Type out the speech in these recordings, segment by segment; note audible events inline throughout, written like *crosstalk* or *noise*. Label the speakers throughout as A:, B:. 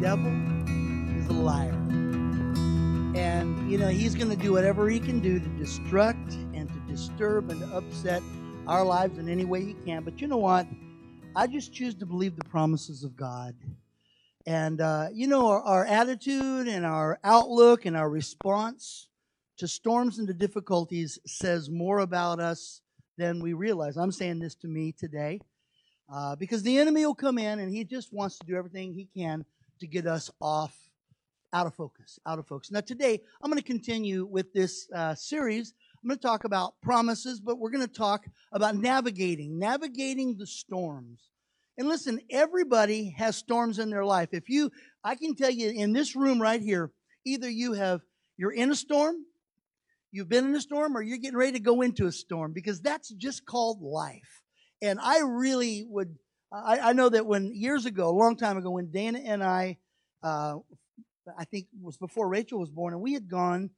A: devil is a liar. And, you know, he's going to do whatever he can do to destruct and to disturb and to upset our lives in any way he can. But you know what? I just choose to believe the promises of God. And, uh, you know, our, our attitude and our outlook and our response to storms and to difficulties says more about us than we realize. I'm saying this to me today uh, because the enemy will come in and he just wants to do everything he can to get us off, out of focus, out of focus. Now, today, I'm going to continue with this uh, series. I'm going to talk about promises, but we're going to talk about navigating, navigating the storms. And listen, everybody has storms in their life. If you, I can tell you in this room right here, either you have, you're in a storm, you've been in a storm, or you're getting ready to go into a storm because that's just called life. And I really would, I, I know that when years ago, a long time ago, when Dana and I, uh, I think it was before Rachel was born, and we had gone,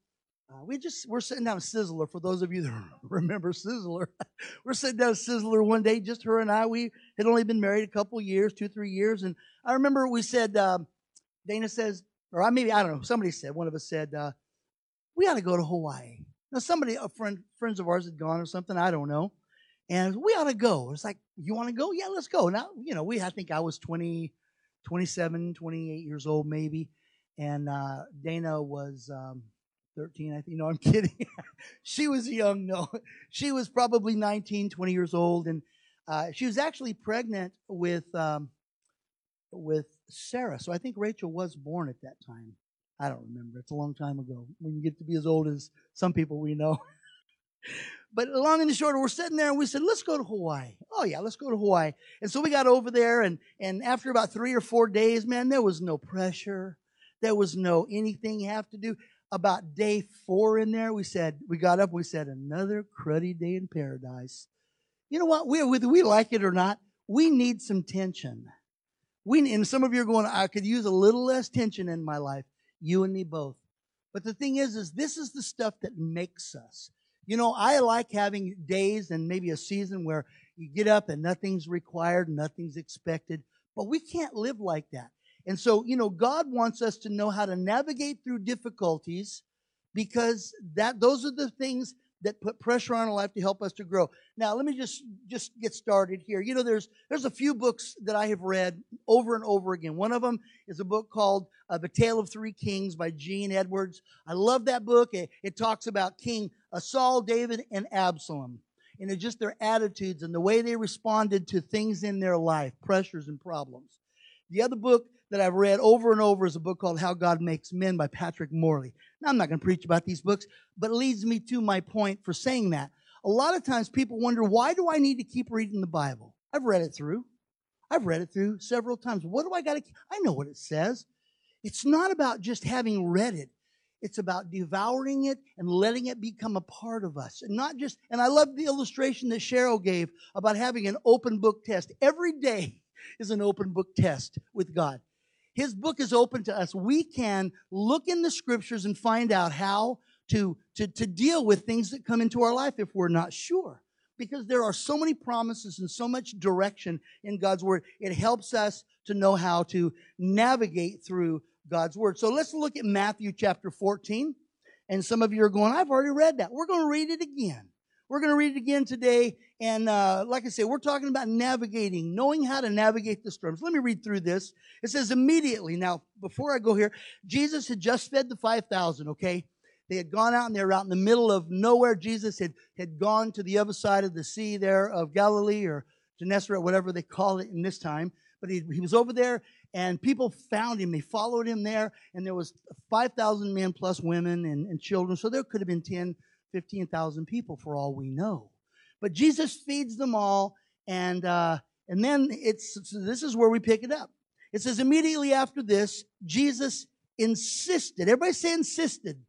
A: uh, we just, we're sitting down Sizzler, for those of you that *laughs* remember Sizzler. *laughs* we're sitting down Sizzler one day, just her and I. We had only been married a couple years, two, three years. And I remember we said, um, Dana says, or I maybe, I don't know, somebody said, one of us said, uh, we ought to go to Hawaii. Now, somebody, a friend, friends of ours had gone or something, I don't know. And we ought to go. It's like, you want to go? Yeah, let's go. Now, you know, we, I think I was 20, 27, 28 years old maybe. And uh, Dana was um, 13, I think. No, I'm *laughs* kidding. she was young, no. She was probably 19, 20 years old. And uh, she was actually pregnant with, um, with Sarah. So I think Rachel was born at that time. I don't remember. It's a long time ago. When you get to be as old as some people we know. *laughs* But long and short, we're sitting there and we said, let's go to Hawaii. Oh yeah, let's go to Hawaii. And so we got over there and, and after about three or four days, man, there was no pressure. There was no anything you have to do. About day four in there, we said, we got up, we said, another cruddy day in paradise. You know what? We, whether we like it or not, we need some tension. We, and some of you are going, I could use a little less tension in my life. You and me both. But the thing is, is this is the stuff that makes us. You know, I like having days and maybe a season where you get up and nothing's required, nothing's expected, but we can't live like that. And so, you know, God wants us to know how to navigate through difficulties because that those are the things that put pressure on our life to help us to grow. Now, let me just just get started here. You know, there's there's a few books that I have read over and over again. One of them is a book called uh, "The Tale of Three Kings" by Gene Edwards. I love that book. It, it talks about King Saul, David, and Absalom, and it's just their attitudes and the way they responded to things in their life, pressures and problems. The other book that I've read over and over is a book called How God Makes Men by Patrick Morley. Now, I'm not going to preach about these books, but it leads me to my point for saying that. A lot of times people wonder, why do I need to keep reading the Bible? I've read it through. I've read it through several times. What do I got to, I know what it says. It's not about just having read it. It's about devouring it and letting it become a part of us. And not just, and I love the illustration that Cheryl gave about having an open book test. Every day *laughs* is an open book test with God. His book is open to us. We can look in the scriptures and find out how to, to, to deal with things that come into our life if we're not sure. Because there are so many promises and so much direction in God's word. It helps us to know how to navigate through God's word. So let's look at Matthew chapter 14. And some of you are going, I've already read that. We're going to read it again. We're going to read it again today. And uh, like I say, we're talking about navigating, knowing how to navigate the storms. Let me read through this. It says immediately. Now, before I go here, Jesus had just fed the 5,000, okay? They had gone out and they were out in the middle of nowhere. Jesus had, had gone to the other side of the sea there of Galilee or Gennesaret, whatever they call it in this time. But he, he was over there and people found him. They followed him there. And there was 5,000 men plus women and, and children. So there could have been 10, 15,000 people for all we know. But Jesus feeds them all, and uh, and then it's so this is where we pick it up. It says immediately after this, Jesus insisted. Everybody say insisted.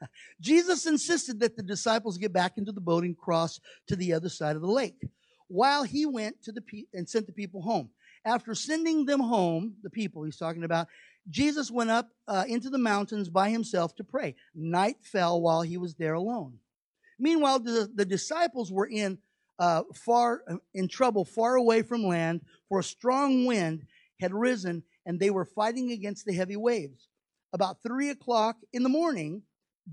A: *laughs* Jesus insisted that the disciples get back into the boat and cross to the other side of the lake, while he went to the pe- and sent the people home. After sending them home, the people he's talking about, Jesus went up uh, into the mountains by himself to pray. Night fell while he was there alone. Meanwhile, the, the disciples were in uh, far uh, in trouble, far away from land, for a strong wind had risen and they were fighting against the heavy waves. About three o'clock in the morning,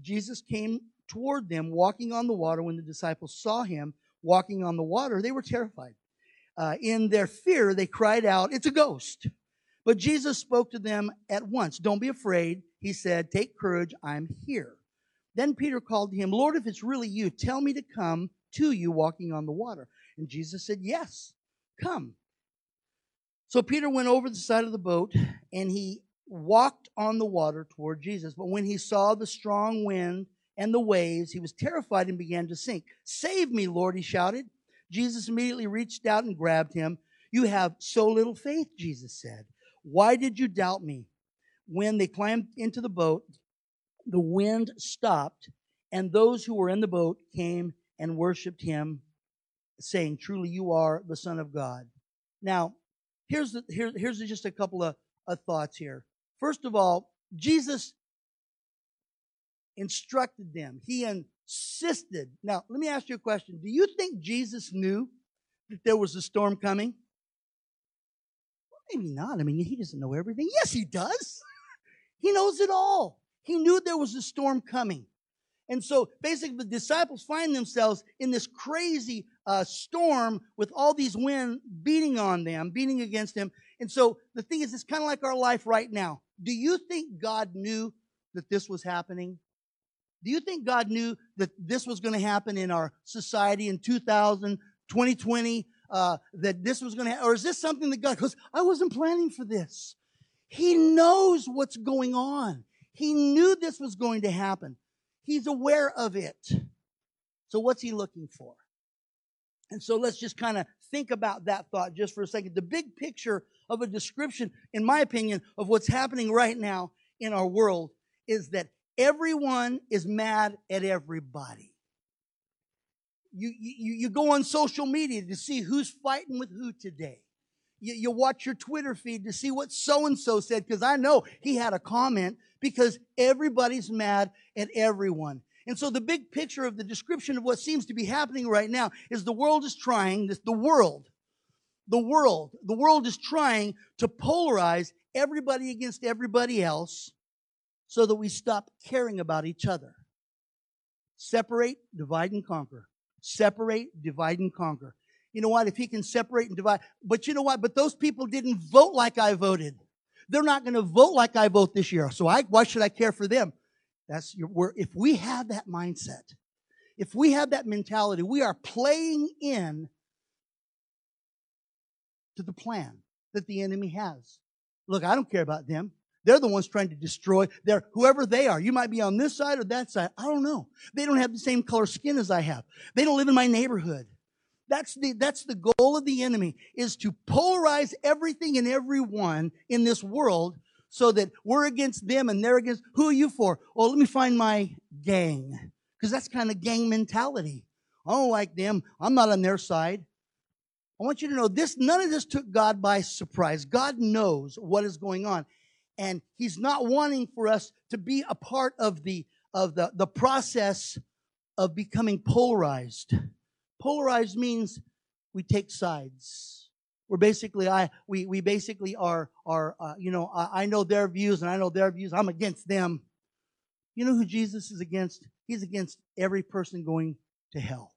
A: Jesus came toward them walking on the water. When the disciples saw him walking on the water, they were terrified. Uh, in their fear, they cried out, It's a ghost. But Jesus spoke to them at once. Don't be afraid. He said, Take courage, I'm here. Then Peter called to him, Lord, if it's really you, tell me to come to you walking on the water. And Jesus said, Yes, come. So Peter went over the side of the boat and he walked on the water toward Jesus. But when he saw the strong wind and the waves, he was terrified and began to sink. Save me, Lord, he shouted. Jesus immediately reached out and grabbed him. You have so little faith, Jesus said. Why did you doubt me? When they climbed into the boat, the wind stopped, and those who were in the boat came and worshiped him, saying, Truly, you are the Son of God. Now, here's, the, here, here's just a couple of, of thoughts here. First of all, Jesus instructed them, he insisted. Now, let me ask you a question. Do you think Jesus knew that there was a storm coming? Maybe not. I mean, he doesn't know everything. Yes, he does. *laughs* he knows it all. He knew there was a storm coming. And so basically, the disciples find themselves in this crazy uh, storm with all these wind beating on them, beating against them. And so the thing is, it's kind of like our life right now. Do you think God knew that this was happening? Do you think God knew that this was going to happen in our society in 2000, 2020? uh, that this was going to, happen? or is this something that God goes, I wasn't planning for this. He knows what's going on. He knew this was going to happen. He's aware of it. So what's he looking for? And so let's just kind of think about that thought just for a second. The big picture of a description, in my opinion, of what's happening right now in our world is that everyone is mad at everybody you, you, you go on social media to see who's fighting with who today. You, you watch your Twitter feed to see what so and so said, because I know he had a comment because everybody's mad at everyone. And so the big picture of the description of what seems to be happening right now is the world is trying, the world, the world, the world is trying to polarize everybody against everybody else so that we stop caring about each other. Separate, divide, and conquer. Separate, divide, and conquer. You know what? If he can separate and divide, but you know what? But those people didn't vote like I voted. They're not going to vote like I vote this year. So I, why should I care for them? That's your, if we have that mindset, if we have that mentality, we are playing in to the plan that the enemy has. Look, I don't care about them. They're the ones trying to destroy their whoever they are. You might be on this side or that side. I don't know. They don't have the same color skin as I have. They don't live in my neighborhood. That's the that's the goal of the enemy is to polarize everything and everyone in this world so that we're against them and they're against who are you for? Oh, let me find my gang. Because that's kind of gang mentality. I don't like them. I'm not on their side. I want you to know this none of this took God by surprise. God knows what is going on and he's not wanting for us to be a part of the of the, the process of becoming polarized. Polarized means we take sides. We're basically i we, we basically are are uh, you know I, I know their views and i know their views. I'm against them. You know who jesus is against? He's against every person going to hell.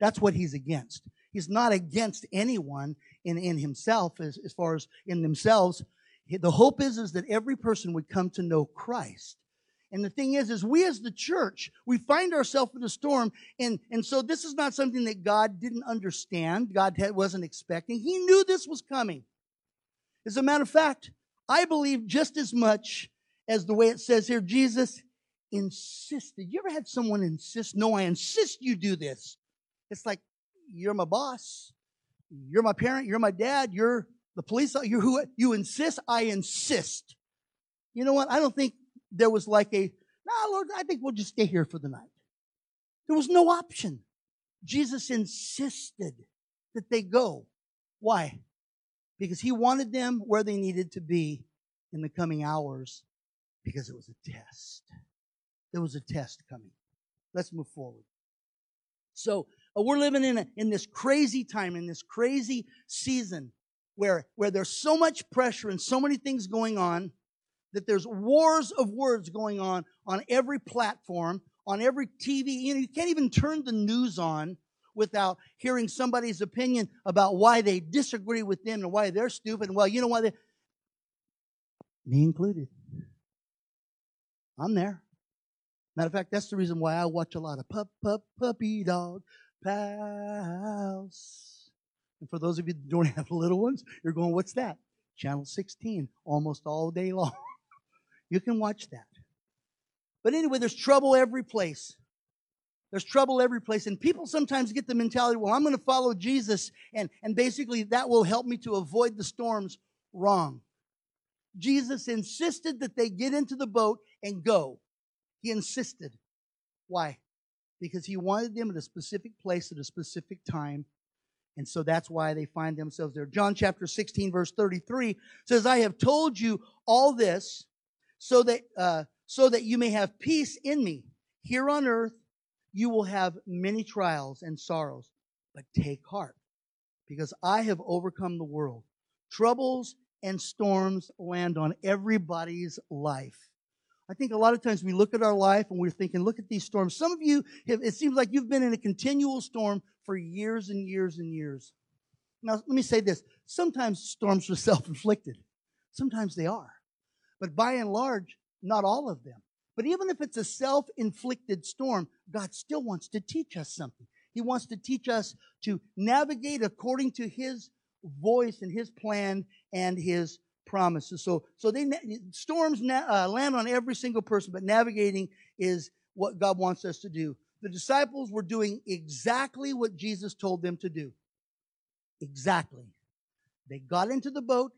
A: That's what he's against. He's not against anyone in in himself as, as far as in themselves the hope is, is that every person would come to know Christ. And the thing is, is we as the church, we find ourselves in a storm. And, and so this is not something that God didn't understand. God wasn't expecting. He knew this was coming. As a matter of fact, I believe just as much as the way it says here, Jesus insisted. You ever had someone insist, no, I insist you do this? It's like, you're my boss. You're my parent. You're my dad. You're the police, you who you insist, I insist. You know what? I don't think there was like a, nah, Lord, I think we'll just stay here for the night. There was no option. Jesus insisted that they go. Why? Because he wanted them where they needed to be in the coming hours because it was a test. There was a test coming. Let's move forward. So uh, we're living in, a, in this crazy time, in this crazy season where, where there's so much pressure and so many things going on that there's wars of words going on on every platform, on every TV. You know, you can't even turn the news on without hearing somebody's opinion about why they disagree with them and why they're stupid. Well, you know why they, me included. I'm there. Matter of fact, that's the reason why I watch a lot of pup, pup, puppy dog pals. And for those of you that don't *laughs* have little ones, you're going, what's that? Channel 16, almost all day long. *laughs* you can watch that. But anyway, there's trouble every place. There's trouble every place. And people sometimes get the mentality, well, I'm going to follow Jesus, and, and basically that will help me to avoid the storms. Wrong. Jesus insisted that they get into the boat and go. He insisted. Why? Because he wanted them at a specific place at a specific time. And so that's why they find themselves there. John chapter 16, verse 33 says, I have told you all this so that, uh, so that you may have peace in me. Here on earth, you will have many trials and sorrows, but take heart because I have overcome the world. Troubles and storms land on everybody's life. I think a lot of times we look at our life and we're thinking, look at these storms. Some of you, have, it seems like you've been in a continual storm for years and years and years. Now, let me say this. Sometimes storms are *laughs* self-inflicted. Sometimes they are. But by and large, not all of them. But even if it's a self-inflicted storm, God still wants to teach us something. He wants to teach us to navigate according to His voice and his plan and his promises. So, so they storms na- uh, land on every single person, but navigating is what God wants us to do. The disciples were doing exactly what Jesus told them to do. Exactly. They got into the boat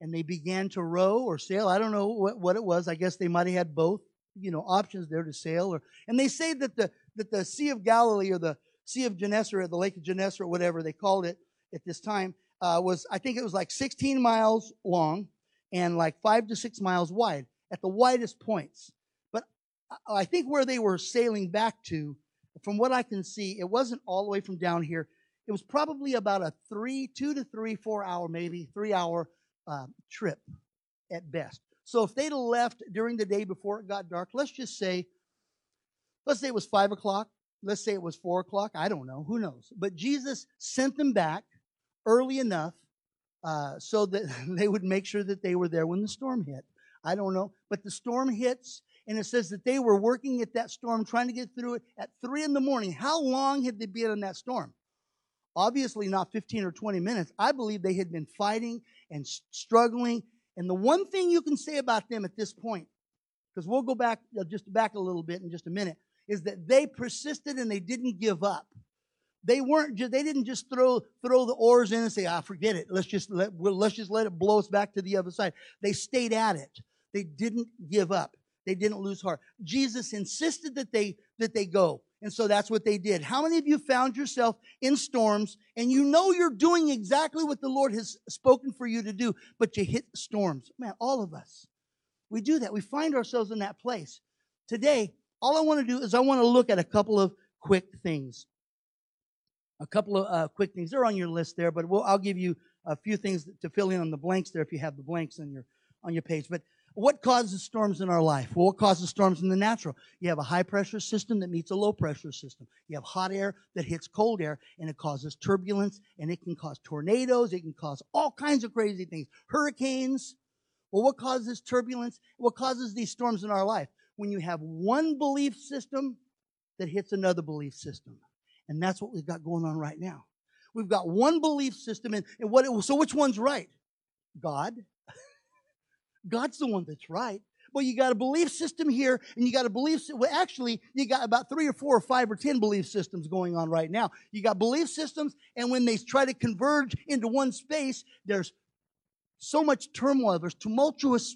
A: and they began to row or sail. I don't know what, what it was. I guess they might have had both, you know, options there to sail. Or and they say that the that the Sea of Galilee or the Sea of Gennesaret, or the Lake of Gennesaret, or whatever they called it at this time, uh, was, I think it was like 16 miles long and like five to six miles wide at the widest points. But I think where they were sailing back to, from what I can see, it wasn't all the way from down here. It was probably about a three, two to three, four hour, maybe three hour uh, trip at best. So if they'd left during the day before it got dark, let's just say, let's say it was five o'clock. Let's say it was four o'clock. I don't know. Who knows? But Jesus sent them back early enough uh, so that *laughs* they would make sure that they were there when the storm hit. I don't know. But the storm hits, and it says that they were working at that storm, trying to get through it at 3 in the morning. How long had they been in that storm? Obviously, not 15 or 20 minutes. I believe they had been fighting and struggling. And the one thing you can say about them at this point, because we'll go back uh, just back a little bit in just a minute, is that they persisted and they didn't give up. They weren't they didn't just throw, throw the oars in and say, ah, forget it. Let's just let, let's just let it blow us back to the other side. They stayed at it. They didn't give up. They didn't lose heart. Jesus insisted that they, that they go. And so that's what they did. How many of you found yourself in storms and you know you're doing exactly what the Lord has spoken for you to do, but you hit storms? Man, all of us. We do that. We find ourselves in that place. Today, all I want to do is I want to look at a couple of quick things a couple of uh, quick things. They're on your list there, but we'll, I'll give you a few things to fill in on the blanks there if you have the blanks on your on your page. But what causes storms in our life? Well, what causes storms in the natural? You have a high pressure system that meets a low pressure system. You have hot air that hits cold air and it causes turbulence and it can cause tornadoes. It can cause all kinds of crazy things. Hurricanes. Well, what causes turbulence? What causes these storms in our life? When you have one belief system that hits another belief system. And that's what we've got going on right now. We've got one belief system, and, and what it, so which one's right? God. *laughs* God's the one that's right. Well, you got a belief system here, and you got a belief. Well, actually, you got about three or four or five or ten belief systems going on right now. You got belief systems, and when they try to converge into one space, there's so much turmoil. There's tumultuous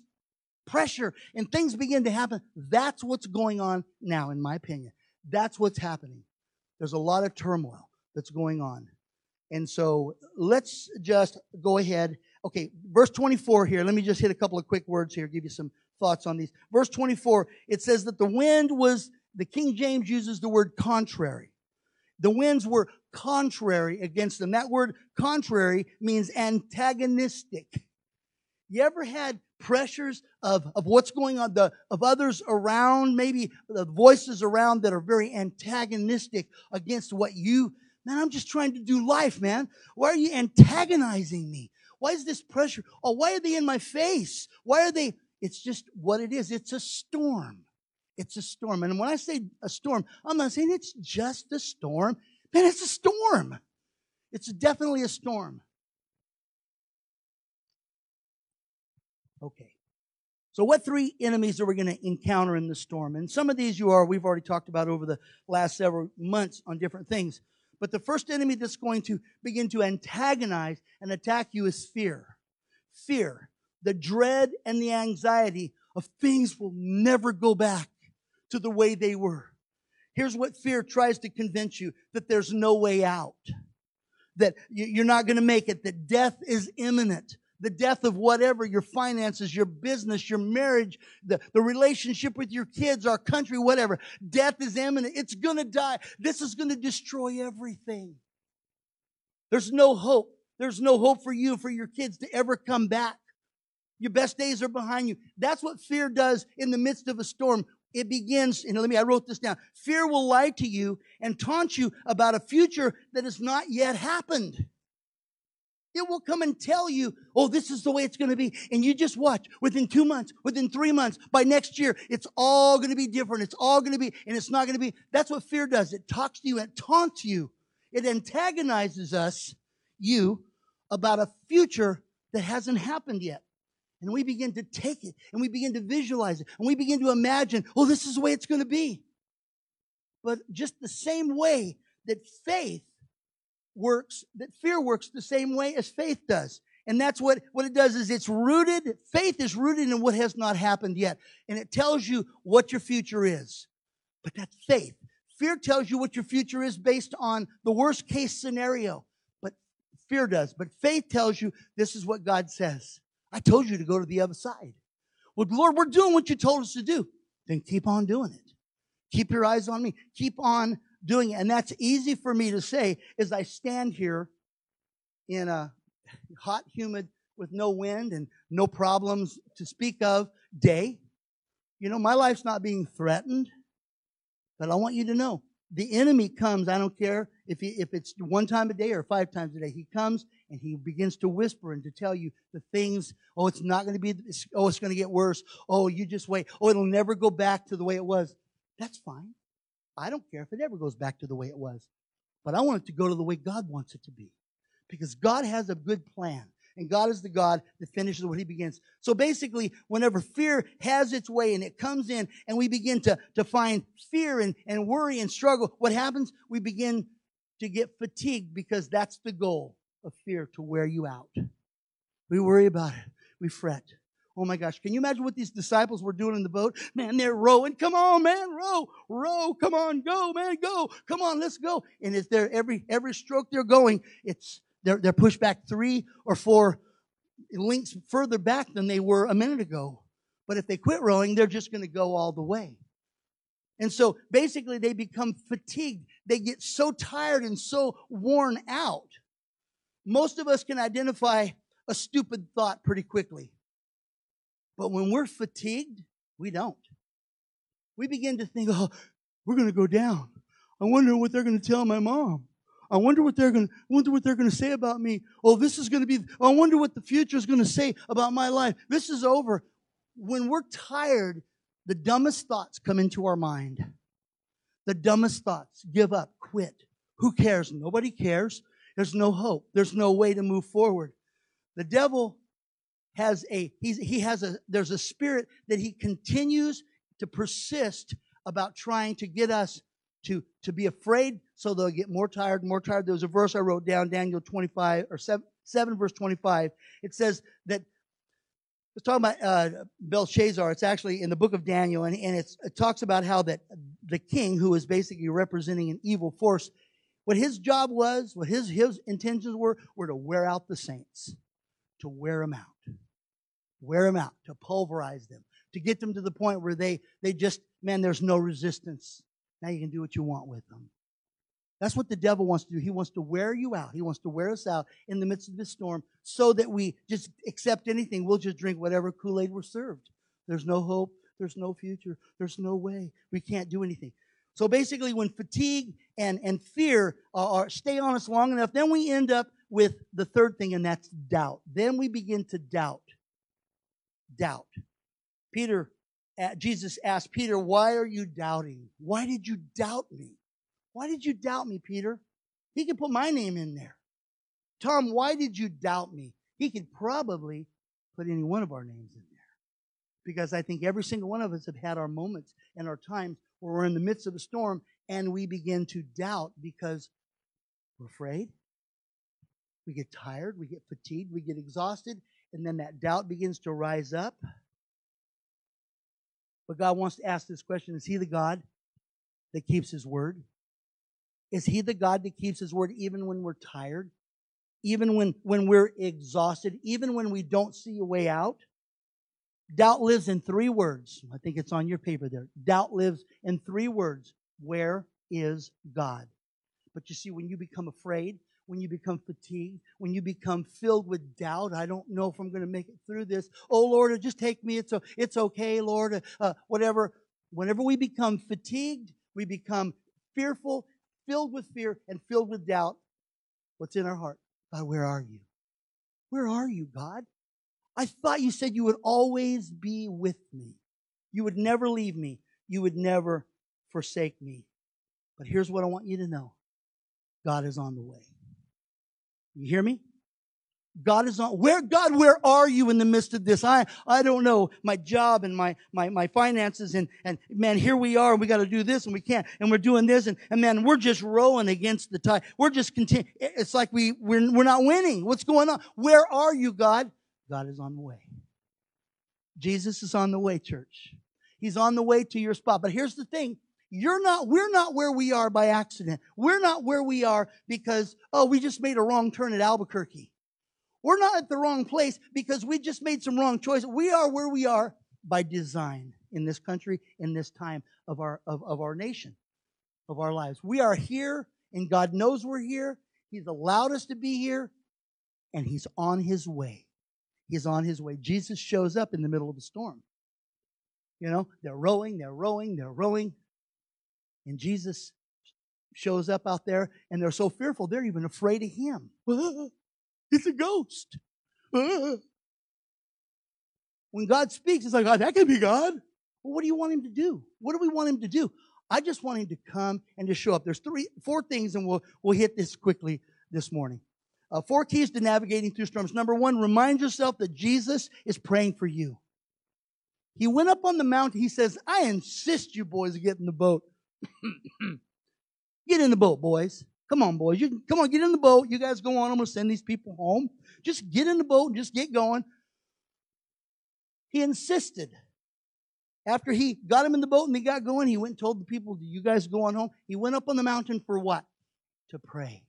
A: pressure, and things begin to happen. That's what's going on now, in my opinion. That's what's happening. There's a lot of turmoil that's going on. And so let's just go ahead. Okay, verse 24 here. Let me just hit a couple of quick words here, give you some thoughts on these. Verse 24, it says that the wind was, the King James uses the word contrary. The winds were contrary against them. That word contrary means antagonistic. You ever had pressures of, of what's going on, the, of others around, maybe the voices around that are very antagonistic against what you, man, I'm just trying to do life, man. Why are you antagonizing me? Why is this pressure? Oh, why are they in my face? Why are they? It's just what it is. It's a storm. It's a storm. And when I say a storm, I'm not saying it's just a storm. Man, it's a storm. It's definitely a storm. Okay. So, what three enemies are we going to encounter in the storm? And some of these you are, we've already talked about over the last several months on different things. But the first enemy that's going to begin to antagonize and attack you is fear. Fear. The dread and the anxiety of things will never go back to the way they were. Here's what fear tries to convince you that there's no way out, that you're not going to make it, that death is imminent, the death of whatever, your finances, your business, your marriage, the, the relationship with your kids, our country, whatever. Death is imminent. It's going to die. This is going to destroy everything. There's no hope. There's no hope for you, for your kids to ever come back. Your best days are behind you. That's what fear does in the midst of a storm. It begins, and let me, I wrote this down. Fear will lie to you and taunt you about a future that has not yet happened. It will come and tell you, oh, this is the way it's going to be. And you just watch within two months, within three months, by next year, it's all going to be different. It's all going to be, and it's not going to be. That's what fear does. It talks to you it taunts you. It antagonizes us, you, about a future that hasn't happened yet. And we begin to take it and we begin to visualize it and we begin to imagine, oh, this is the way it's going to be. But just the same way that faith works, that fear works the same way as faith does. And that's what, what it does is it's rooted, faith is rooted in what has not happened yet. And it tells you what your future is. But that's faith. Fear tells you what your future is based on the worst case scenario. But fear does. But faith tells you this is what God says. I told you to go to the other side. Well, Lord, we're doing what you told us to do. Then keep on doing it. Keep your eyes on me. Keep on doing it. And that's easy for me to say as I stand here in a hot, humid, with no wind and no problems to speak of day. You know, my life's not being threatened, but I want you to know the enemy comes. I don't care if he, if it's one time a day or five times a day. He comes and he begins to whisper and to tell you the things. Oh, it's not going to be. Oh, it's going to get worse. Oh, you just wait. Oh, it'll never go back to the way it was. That's fine. I don't care if it ever goes back to the way it was. But I want it to go to the way God wants it to be. Because God has a good plan. And God is the God that finishes what he begins. So basically, whenever fear has its way and it comes in and we begin to, to find fear and, and worry and struggle, what happens? We begin to get fatigued because that's the goal of fear to wear you out. We worry about it. We fret. Oh my gosh, can you imagine what these disciples were doing in the boat? Man, they're rowing. Come on, man, row, row. Come on, go, man, go. Come on, let's go. And it's there every every stroke they're going, it's they're they're pushed back three or four links further back than they were a minute ago. But if they quit rowing, they're just going to go all the way. And so basically they become fatigued. They get so tired and so worn out. Most of us can identify a stupid thought pretty quickly. But when we're fatigued, we don't. We begin to think, oh, we're going to go down. I wonder what they're going to tell my mom. I wonder what they're going to wonder what they're going to say about me. Oh, this is going to be I wonder what the future is going to say about my life. This is over. When we're tired, the dumbest thoughts come into our mind. The dumbest thoughts. Give up, quit. Who cares? Nobody cares. There's no hope. There's no way to move forward. The devil has a he has a there's a spirit that he continues to persist about trying to get us to to be afraid so they'll get more tired more tired. There was a verse i wrote down daniel 25 or 7, 7 verse 25 it says that it's talking about uh, Belshazzar. It's actually in the book of Daniel, and, and it talks about how that the king, who is basically representing an evil force, what his job was, what his his intentions were, were to wear out the saints, to wear them out wear them out, to pulverize them, to get them to the point where they, they just, man, there's no resistance. Now you can do what you want with them. That's what the devil wants to do. He wants to wear you out. He wants to wear us out in the midst of this storm so that we just accept anything. We'll just drink whatever Kool Aid we're served. There's no hope. There's no future. There's no way. We can't do anything. So basically, when fatigue and, and fear are, are, stay on us long enough, then we end up with the third thing, and that's doubt. Then we begin to doubt. Doubt. Peter, Jesus asked Peter, Why are you doubting? Why did you doubt me? Why did you doubt me, Peter? He could put my name in there. Tom, why did you doubt me? He could probably put any one of our names in there. Because I think every single one of us have had our moments and our times where we're in the midst of a storm and we begin to doubt because we're afraid. We get tired, we get fatigued, we get exhausted, and then that doubt begins to rise up. But God wants to ask this question Is He the God that keeps His word? Is He the God that keeps His word even when we're tired? Even when, when we're exhausted? Even when we don't see a way out? Doubt lives in three words. I think it's on your paper there. Doubt lives in three words. Where is God? But you see, when you become afraid, when you become fatigued, when you become filled with doubt, I don't know if I'm going to make it through this. Oh Lord, just take me. It's, it's okay, Lord. Uh, whatever. Whenever we become fatigued, we become fearful, filled with fear, and filled with doubt. What's in our heart? God, where are you? Where are you, God? I thought you said you would always be with me. You would never leave me. You would never forsake me. But here's what I want you to know God is on the way. You hear me? God is on where God, where are you in the midst of this? I I don't know my job and my my my finances and and man, here we are, and we got to do this and we can't, and we're doing this, and, and man, we're just rowing against the tide. We're just continue. It's like we we're we're not winning. What's going on? Where are you, God? God is on the way. Jesus is on the way, church. He's on the way to your spot. But here's the thing. You're not, we're not where we are by accident. We're not where we are because, oh, we just made a wrong turn at Albuquerque. We're not at the wrong place because we just made some wrong choices. We are where we are by design in this country, in this time of our, of, of our nation, of our lives. We are here and God knows we're here. He's allowed us to be here and He's on His way. He's on his way. Jesus shows up in the middle of the storm. You know, they're rowing, they're rowing, they're rowing. And Jesus shows up out there, and they're so fearful, they're even afraid of him. *gasps* it's a ghost. *sighs* when God speaks, it's like, oh, that could be God. Well, what do you want him to do? What do we want him to do? I just want him to come and to show up. There's three, four things, and we'll we'll hit this quickly this morning. Uh, four keys to navigating through storms. Number one, remind yourself that Jesus is praying for you. He went up on the mountain. He says, I insist you boys get in the boat. *laughs* get in the boat, boys. Come on, boys. You come on, get in the boat. You guys go on. I'm to send these people home. Just get in the boat and just get going. He insisted. After he got him in the boat and they got going, he went and told the people, Do you guys go on home? He went up on the mountain for what? To pray.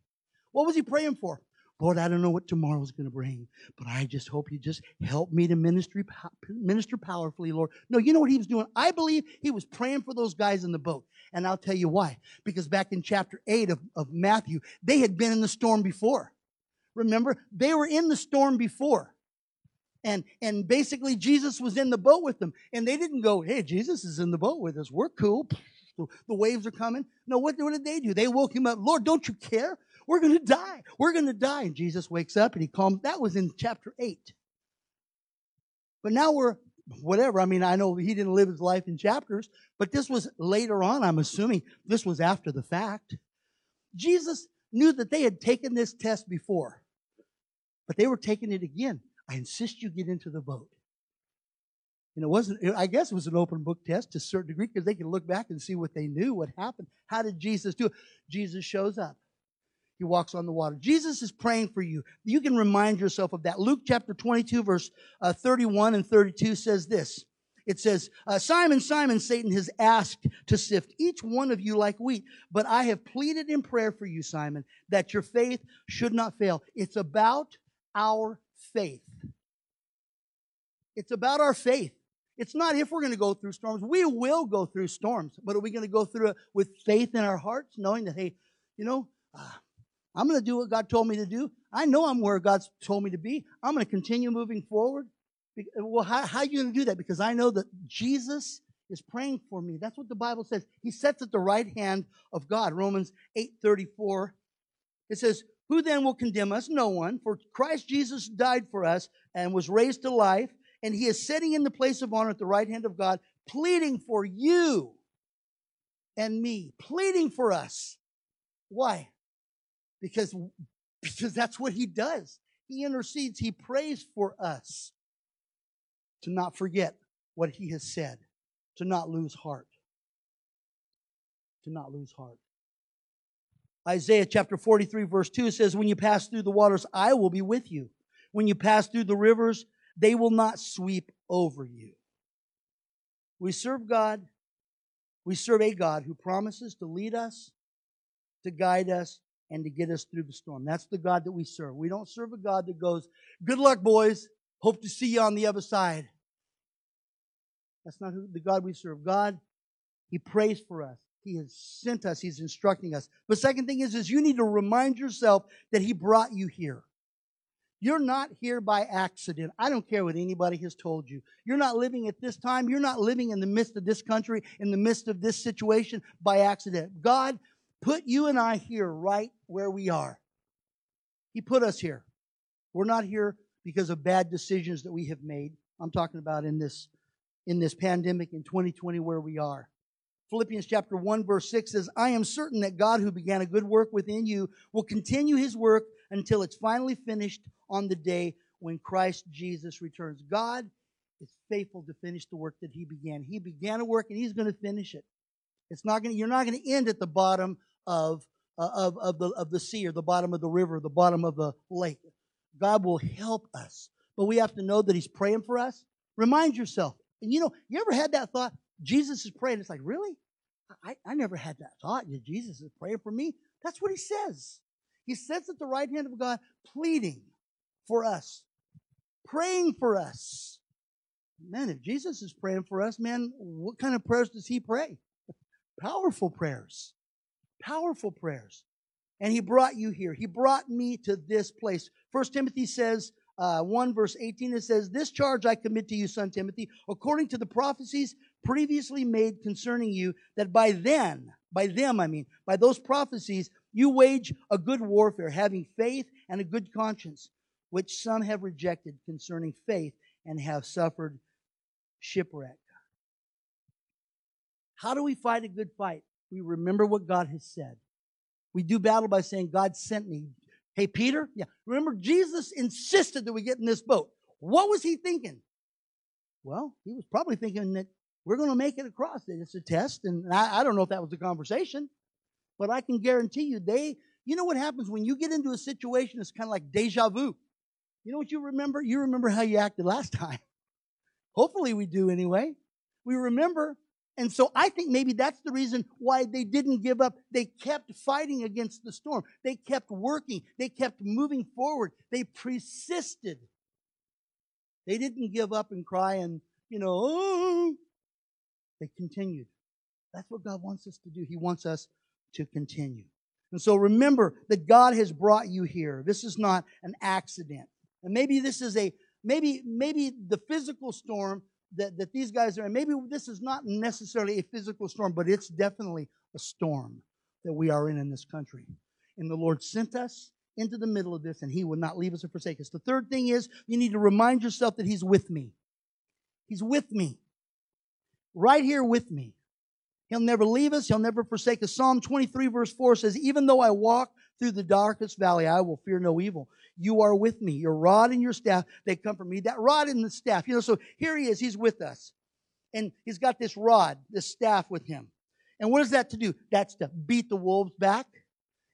A: What was he praying for? Lord, I don't know what tomorrow's going to bring, but I just hope you just help me to ministry, minister powerfully, Lord. No, you know what he was doing? I believe he was praying for those guys in the boat. And I'll tell you why. Because back in chapter 8 of, of Matthew, they had been in the storm before. Remember? They were in the storm before. And, and basically, Jesus was in the boat with them. And they didn't go, hey, Jesus is in the boat with us. We're cool. The, waves are coming. No, what, what did they do? They woke him up. Lord, don't you care? We're going to die. We're going to die. And Jesus wakes up and he calms. That was in chapter 8. But now we're, whatever. I mean, I know he didn't live his life in chapters, but this was later on. I'm assuming this was after the fact. Jesus knew that they had taken this test before, but they were taking it again. I insist you get into the boat. And it wasn't, I guess it was an open book test to a certain degree because they could look back and see what they knew, what happened. How did Jesus do it? Jesus shows up. He walks on the water. Jesus is praying for you. You can remind yourself of that. Luke chapter 22, verse uh, 31 and 32 says this. It says, uh, Simon, Simon, Satan has asked to sift each one of you like wheat, but I have pleaded in prayer for you, Simon, that your faith should not fail. It's about our faith. It's about our faith. It's not if we're going to go through storms. We will go through storms, but are we going to go through it with faith in our hearts, knowing that, hey, you know, uh, I'm going to do what God told me to do. I know I'm where God's told me to be. I'm going to continue moving forward. Well, how, how are you going to do that? Because I know that Jesus is praying for me. That's what the Bible says. He sits at the right hand of God. Romans 8:34. It says, "Who then will condemn us? No one, for Christ Jesus died for us and was raised to life, and he is sitting in the place of honor at the right hand of God, pleading for you and me, pleading for us. Why? Because because that's what he does. He intercedes, he prays for us to not forget what he has said, to not lose heart. To not lose heart. Isaiah chapter 43, verse 2 says, When you pass through the waters, I will be with you. When you pass through the rivers, they will not sweep over you. We serve God. We serve a God who promises to lead us, to guide us, and to get us through the storm. That's the God that we serve. We don't serve a God that goes, Good luck, boys. Hope to see you on the other side. That's not the God we serve. God, He prays for us. He has sent us. He's instructing us. The second thing is, is you need to remind yourself that He brought you here. You're not here by accident. I don't care what anybody has told you. You're not living at this time. You're not living in the midst of this country, in the midst of this situation by accident. God put you and I here right where we are. He put us here. We're not here because of bad decisions that we have made. I'm talking about in this in this pandemic in 2020 where we are. Philippians chapter 1 verse 6 says, I am certain that God who began a good work within you will continue his work until it's finally finished on the day when Christ Jesus returns. God is faithful to finish the work that he began. He began a work and he's going to finish it. It's not going to, you're not going to end at the bottom of, uh, of, of, the, of the sea or the bottom of the river, the bottom of the lake. God will help us. But we have to know that he's praying for us. Remind yourself, and you know, you ever had that thought? Jesus is praying. It's like, really? I, I never had that thought. Jesus is praying for me. That's what he says. He sits at the right hand of God, pleading for us, praying for us. Man, if Jesus is praying for us, man, what kind of prayers does he pray? Powerful prayers. Powerful prayers. And he brought you here. He brought me to this place. First Timothy says, uh, 1 verse 18, it says, This charge I commit to you, son Timothy, according to the prophecies previously made concerning you, that by then, by them, I mean, by those prophecies, you wage a good warfare, having faith and a good conscience, which some have rejected concerning faith and have suffered shipwreck. How do we fight a good fight? We remember what God has said. We do battle by saying, God sent me. Hey, Peter, yeah, remember Jesus insisted that we get in this boat. What was he thinking? Well, he was probably thinking that we're going to make it across. It's a test, and I, I don't know if that was the conversation, but I can guarantee you, they, you know what happens when you get into a situation It's kind of like deja vu. You know what you remember? You remember how you acted last *laughs* time. Hopefully we do anyway. We remember and so I think maybe that's the reason why they didn't give up. They kept fighting against the storm. They kept working. They kept moving forward. They persisted. They didn't give up and cry and, you know, oh. they continued. That's what God wants us to do. He wants us to continue. And so remember that God has brought you here. This is not an accident. And maybe this is a, maybe, maybe the physical storm that, that these guys are in. Maybe this is not necessarily a physical storm, but it's definitely a storm that we are in in this country. And the Lord sent us into the middle of this, and He would not leave us or forsake us. The third thing is you need to remind yourself that He's with me. He's with me. Right here with me. He'll never leave us. He'll never forsake us. Psalm 23 verse 4 says, even though I walk through the darkest valley, I will fear no evil. You are with me. Your rod and your staff, they come comfort me. That rod and the staff, you know, so here he is. He's with us. And he's got this rod, this staff with him. And what is that to do? That's to beat the wolves back.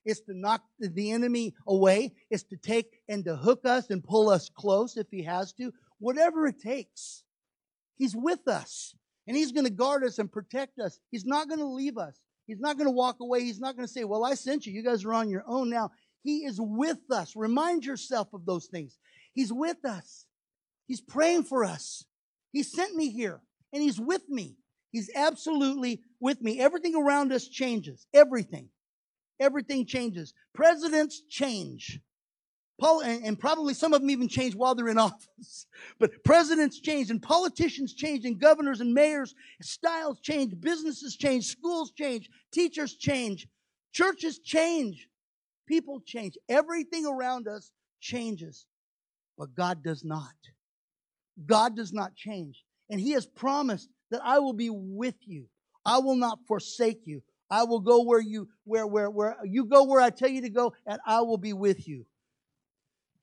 A: It's to knock the enemy away. It's to take and to hook us and pull us close if he has to. Whatever it takes. He's with us. And he's going to guard us and protect us. He's not going to leave us. He's not going to walk away. He's not going to say, Well, I sent you. You guys are on your own now. He is with us. Remind yourself of those things. He's with us. He's praying for us. He sent me here and He's with me. He's absolutely with me. Everything around us changes. Everything. everything changes. Presidents change. Paul, and, and, probably some of them even change while they're in *laughs* office. But presidents change, and politicians change, and governors and mayors, styles change, businesses change, schools change, teachers change, churches change, people change. Everything around us changes. But God does not. God does not change. And He has promised that I will be with you. I will not forsake you. I will go where you where where where you go where I tell you to go, and I will be with you.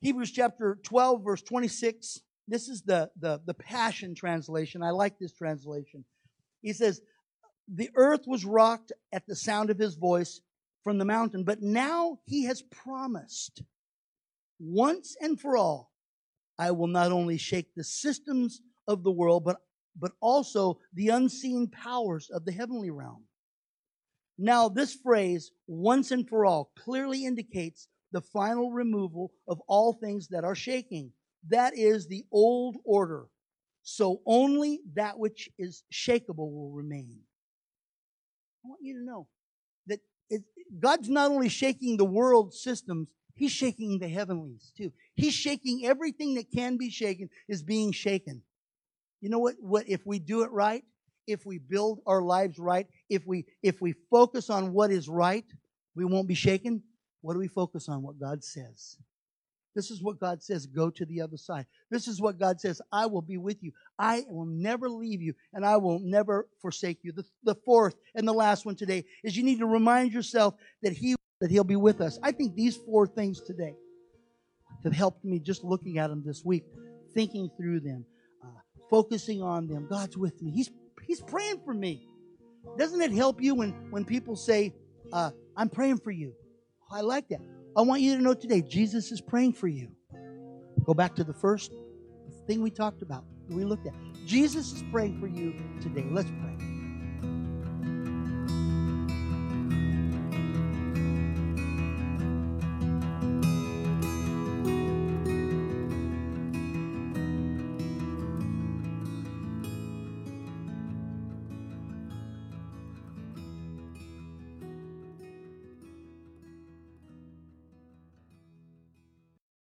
A: Hebrews chapter 12, verse 26. This is the, the, the Passion translation. I like this translation. He says, The earth was rocked at the sound of his voice from the mountain, but now he has promised once and for all, I will not only shake the systems of the world, but, but also the unseen powers of the heavenly realm. Now, this phrase, once and for all, clearly indicates the final removal of all things that are shaking. That is the old order. So only that which is shakable will remain. I want you to know that it, God's not only shaking the world systems, He's shaking the heavenlies too. He's shaking everything that can be shaken is being shaken. You know what? What if we do it right? If we build our lives right, if we if we focus on what is right, we won't be shaken. What do we focus on? What God says. This is what God says, go to the other side. This is what God says, I will be with you. I will never leave you and I will never forsake you. The, the fourth and the last one today is you need to remind yourself that He that He'll be with us. I think these four things today have helped me just looking at them this week, thinking through them, uh, focusing on them. God's with me. He's He's praying for me. Doesn't it help you when when people say, uh, "I'm praying for you"? I like that. I want you to know today, Jesus is praying for you. Go back to the first thing we talked about, we looked at. Jesus is praying for you today. Let's pray.